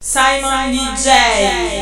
Symon DJ.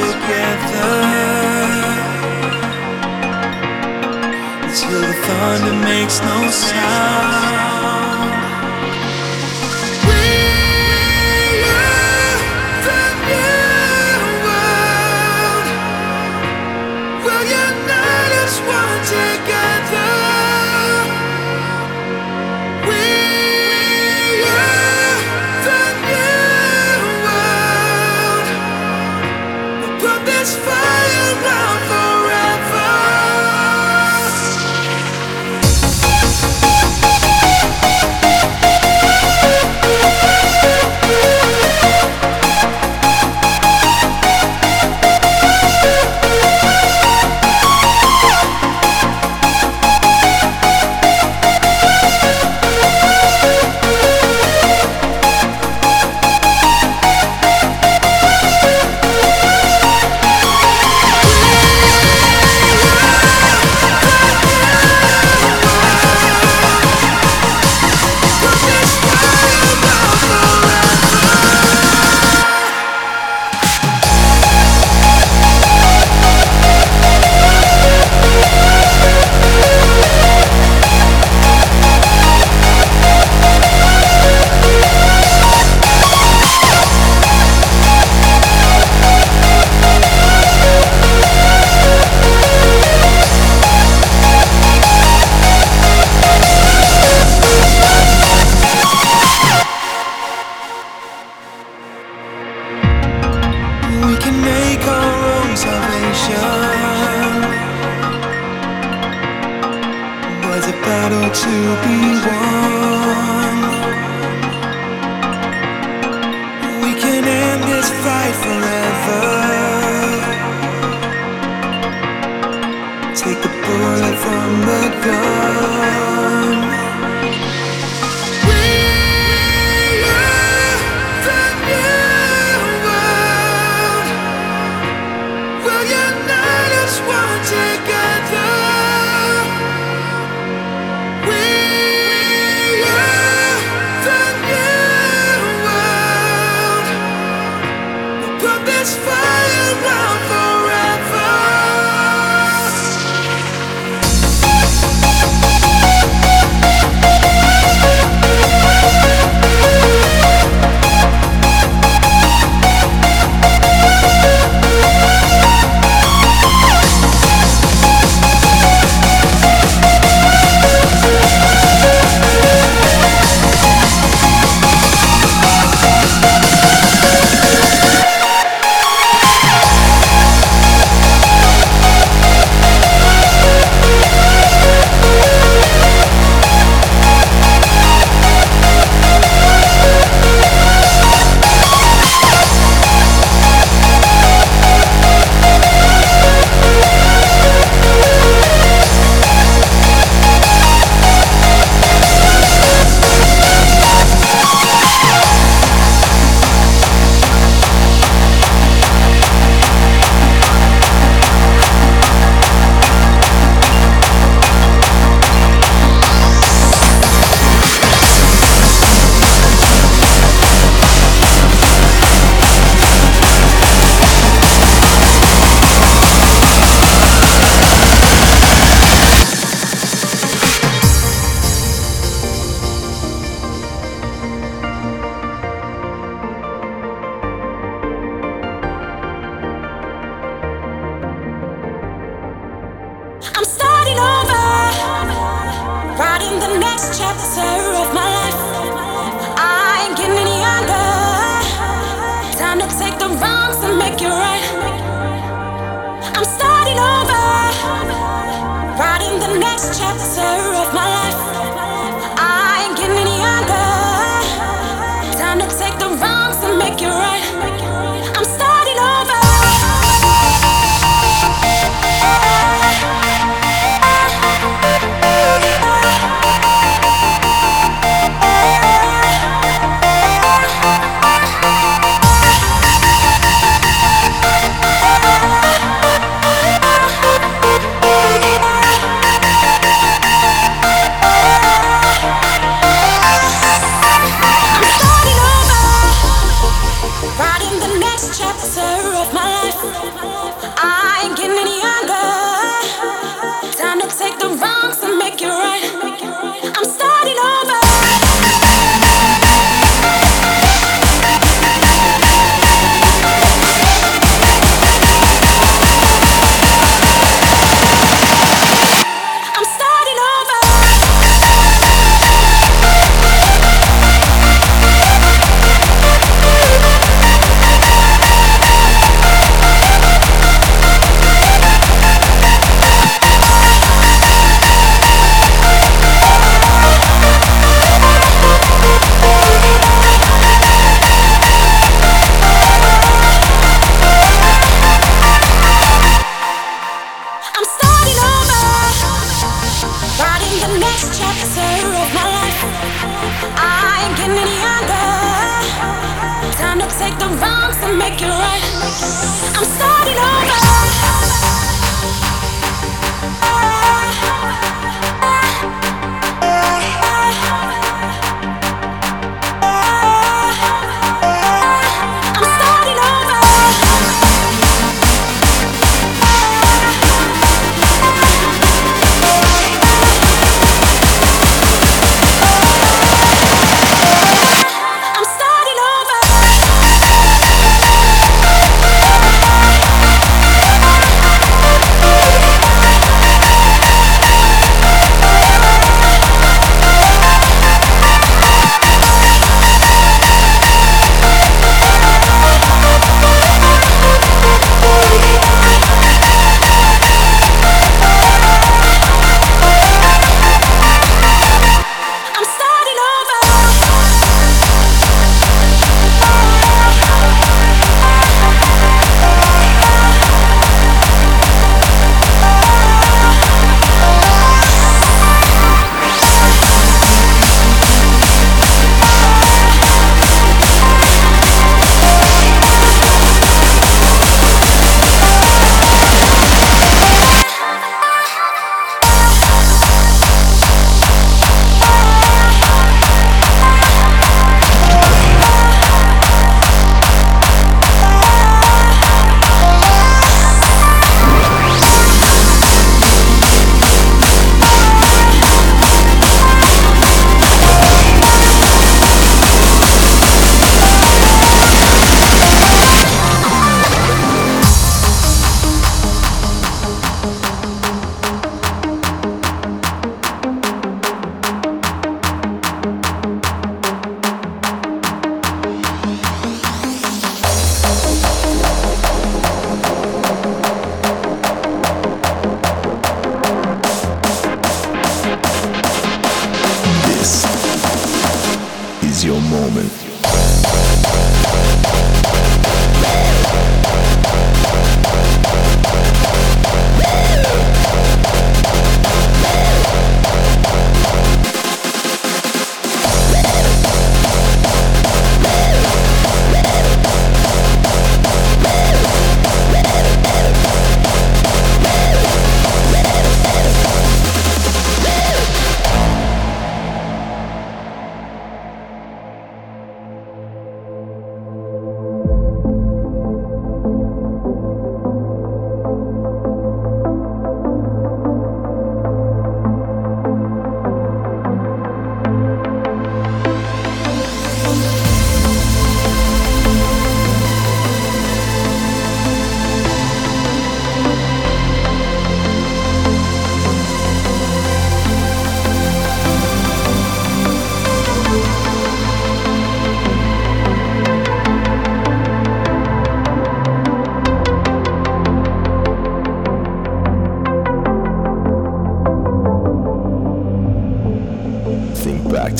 Together until the thunder makes no sound. make our own salvation was a battle to be won. We can end this fight forever. Take the bullet from the gun.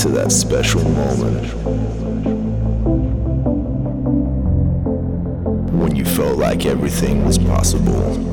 To that special moment when you felt like everything was possible.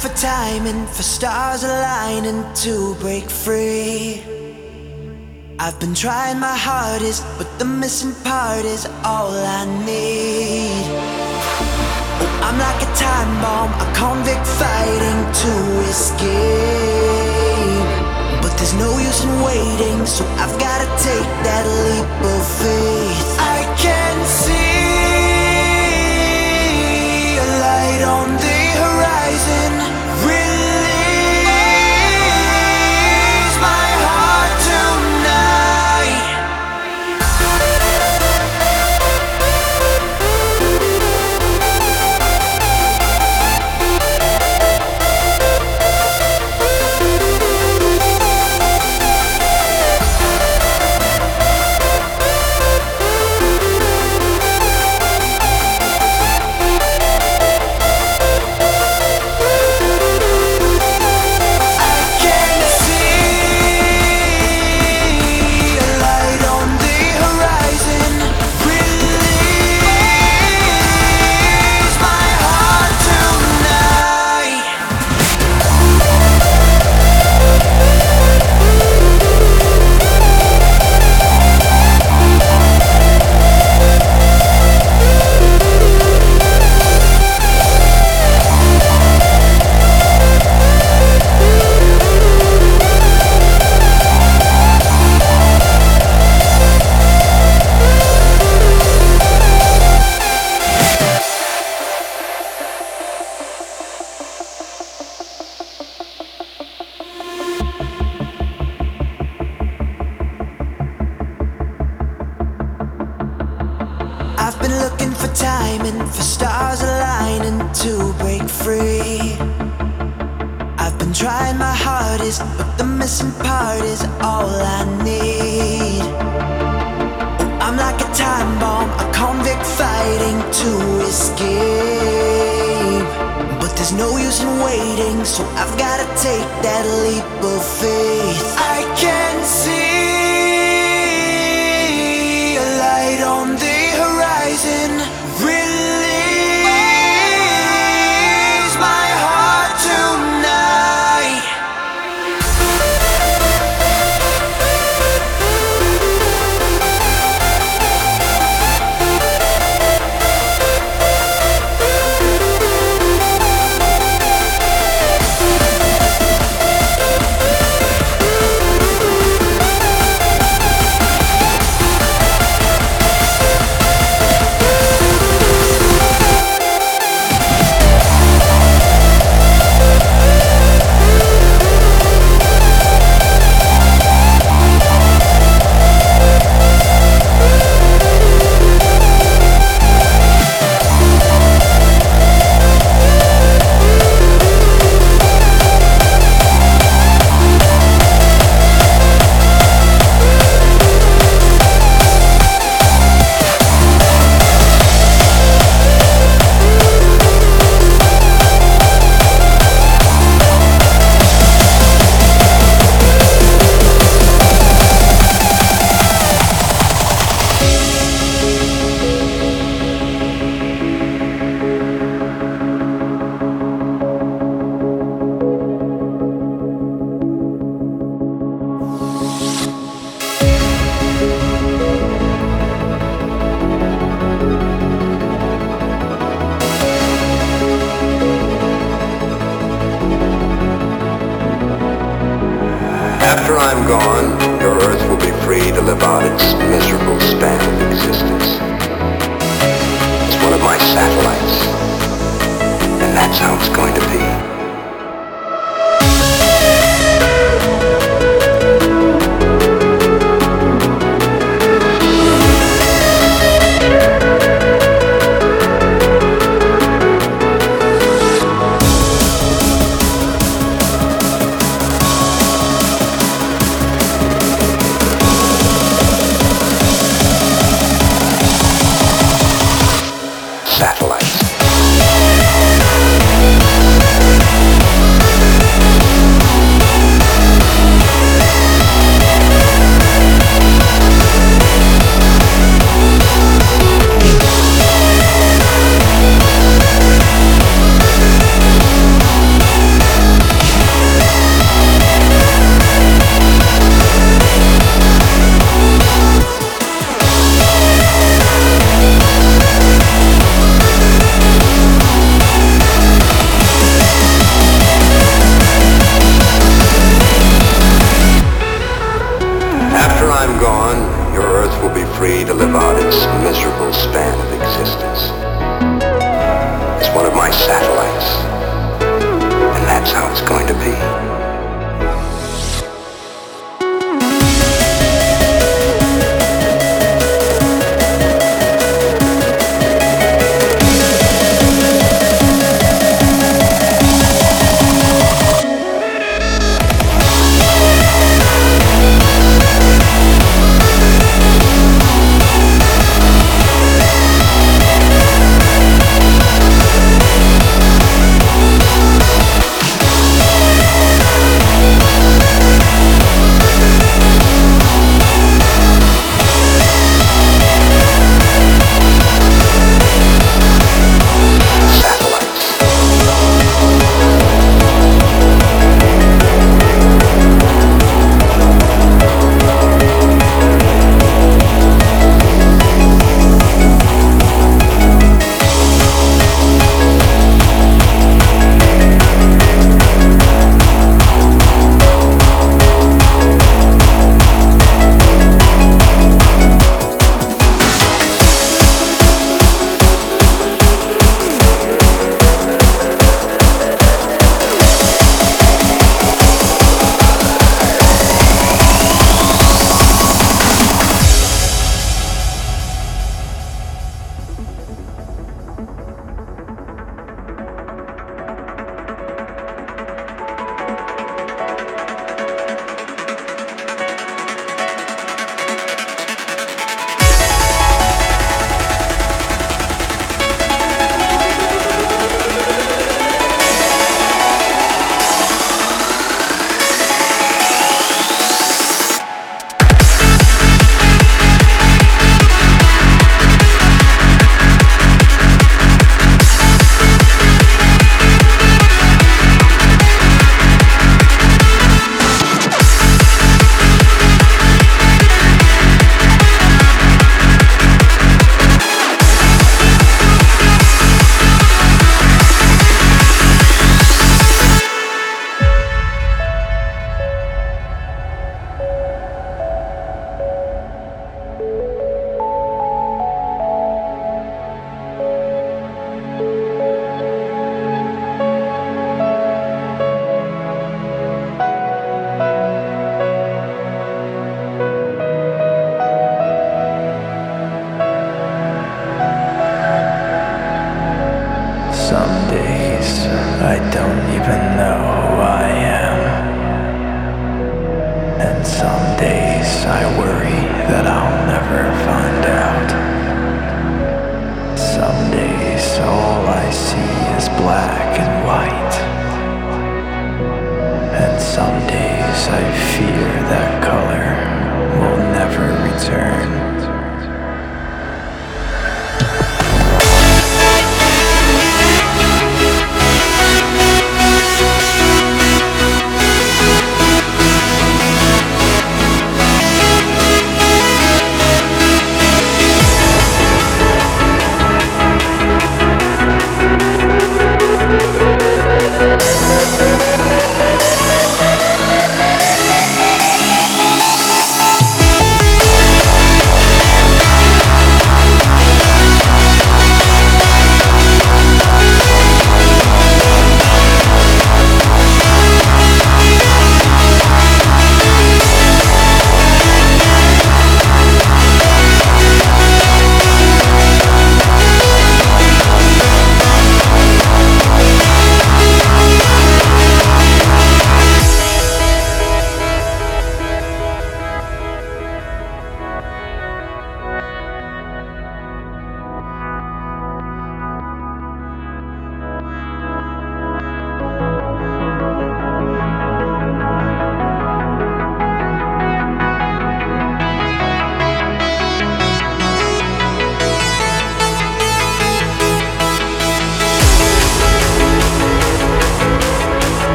For timing, for stars aligning to break free. I've been trying my hardest, but the missing part is all I need. I'm like a time bomb, a convict fighting to escape. But there's no use in waiting, so I've gotta take that leap of faith. I can see a light on the horizon.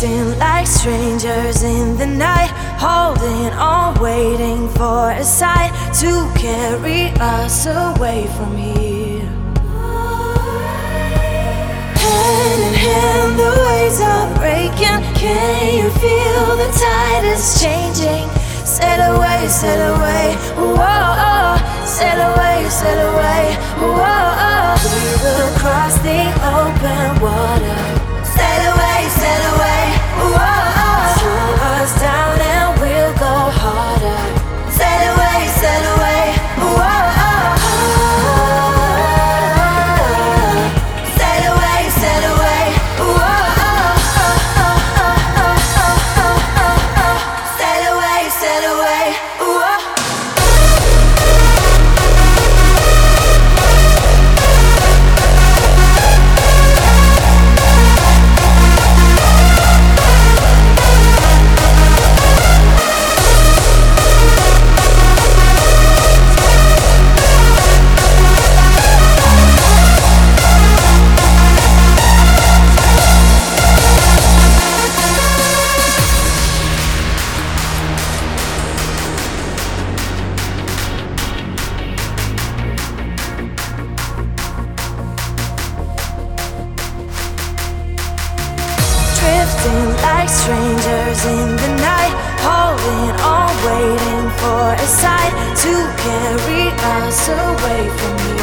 Drifting like strangers in the night, holding on, waiting for a sign to carry us away from here. Hand in hand, the waves are breaking. Can you feel the tide is changing? Sail away, sail away, whoa, sail away, sail away, whoa. We will cross the open water. Sail away, sail away. Slow us down and we'll go harder. Sail away, sail away, us away from here.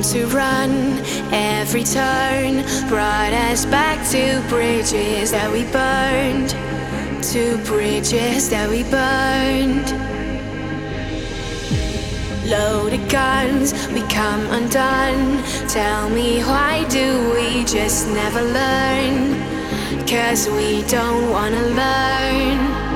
Born to run every turn brought us back to bridges that we burned, to bridges that we burned. Loaded guns, we come undone. Tell me why do we just never learn? Cause we don't wanna learn.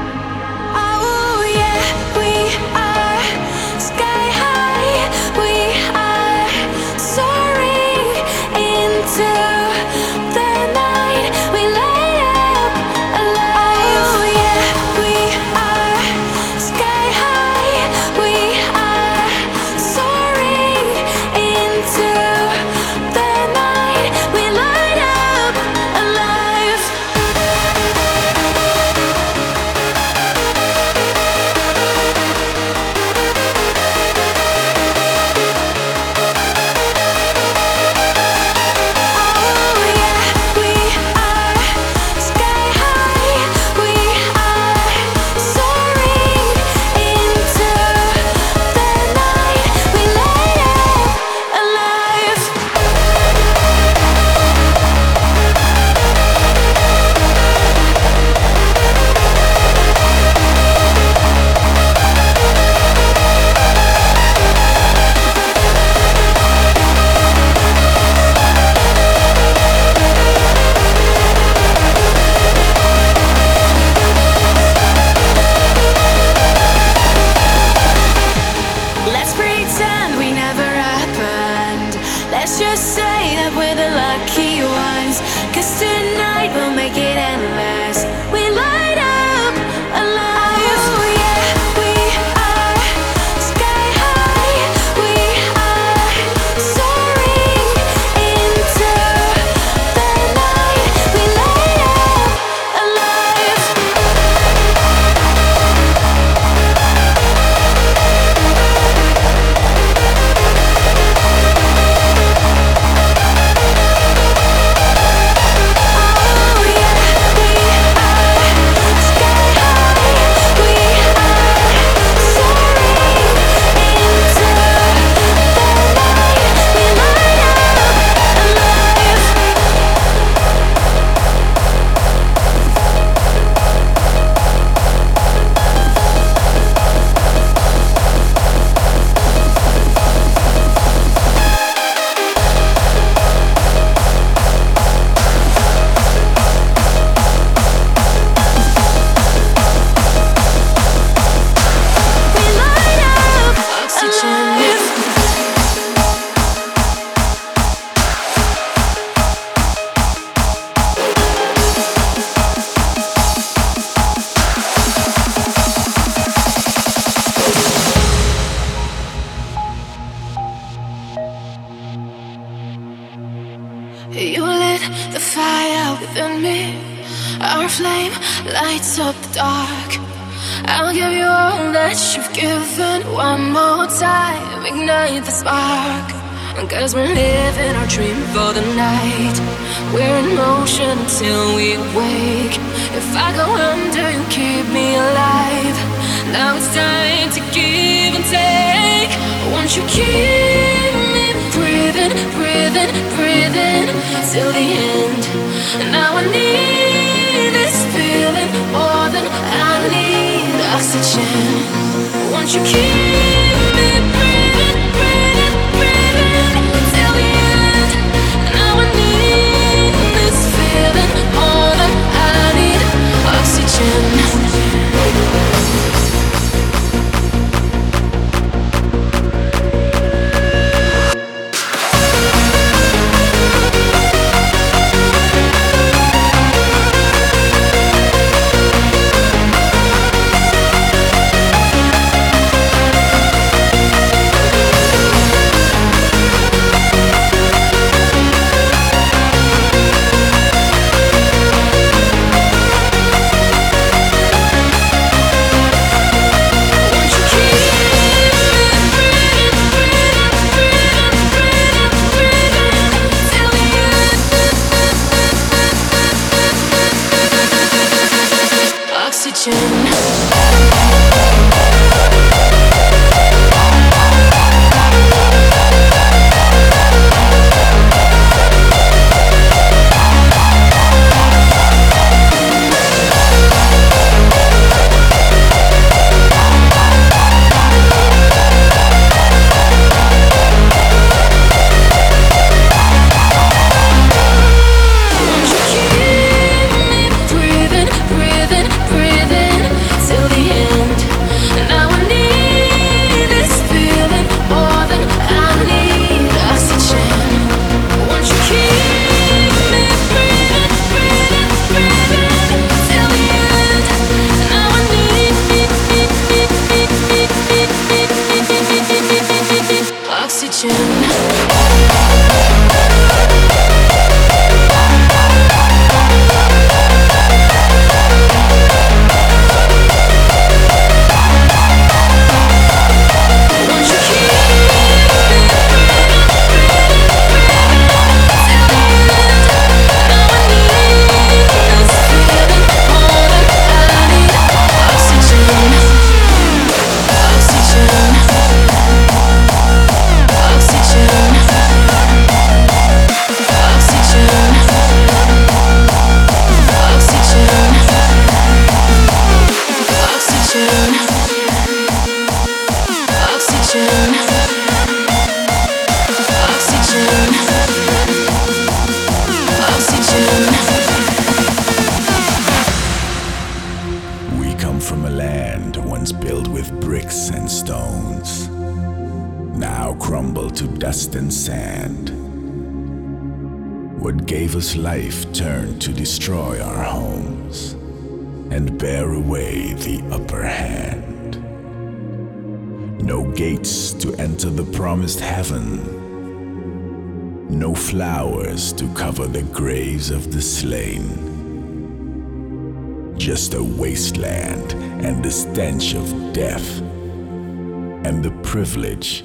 We're the lucky ones. Cause tonight we'll make it endless. Keep me alive. Now it's time to give and take. Won't you keep me breathing, breathing, breathing till the end? Now I need this feeling more than I need oxygen. Won't you keep me breathing, breathing, breathing till the end? Now I need this feeling more than I need oxygen. Life graves of the slain. Just a wasteland and the stench of death and the privilege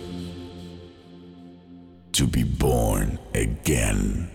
to be born again.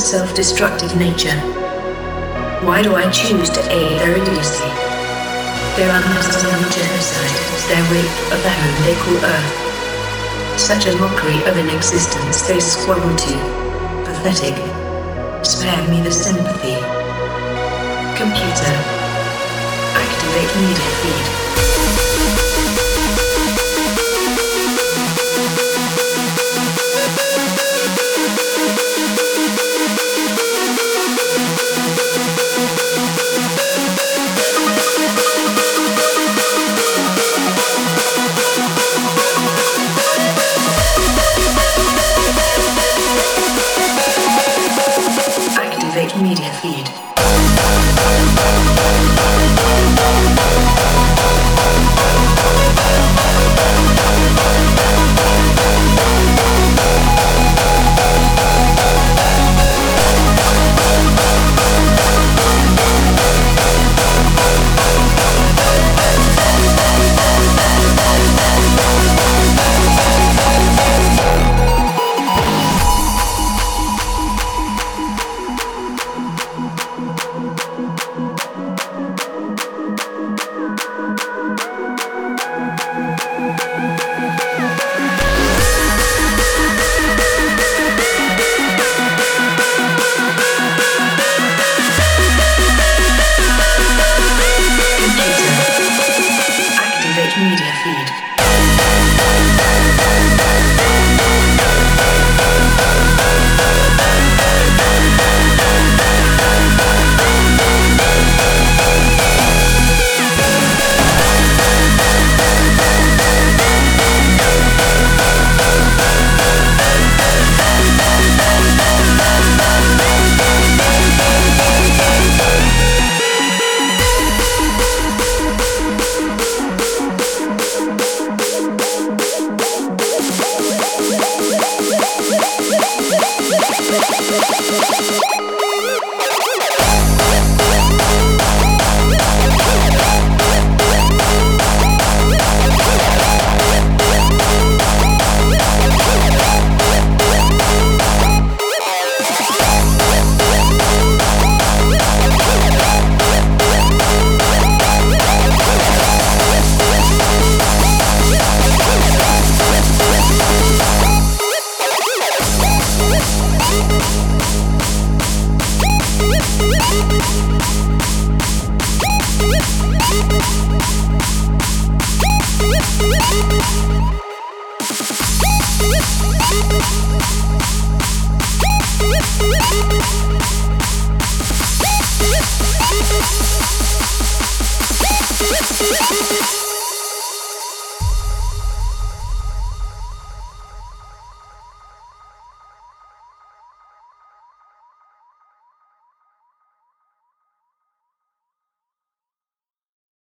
Self-destructive nature? Why do I choose to aid their idiocy? Their unnecessary genocide, their rape of the home they call Earth. Such a mockery of an existence they squabble to. Pathetic. Spare me the sympathy. Computer. Activate media feed. Media feed.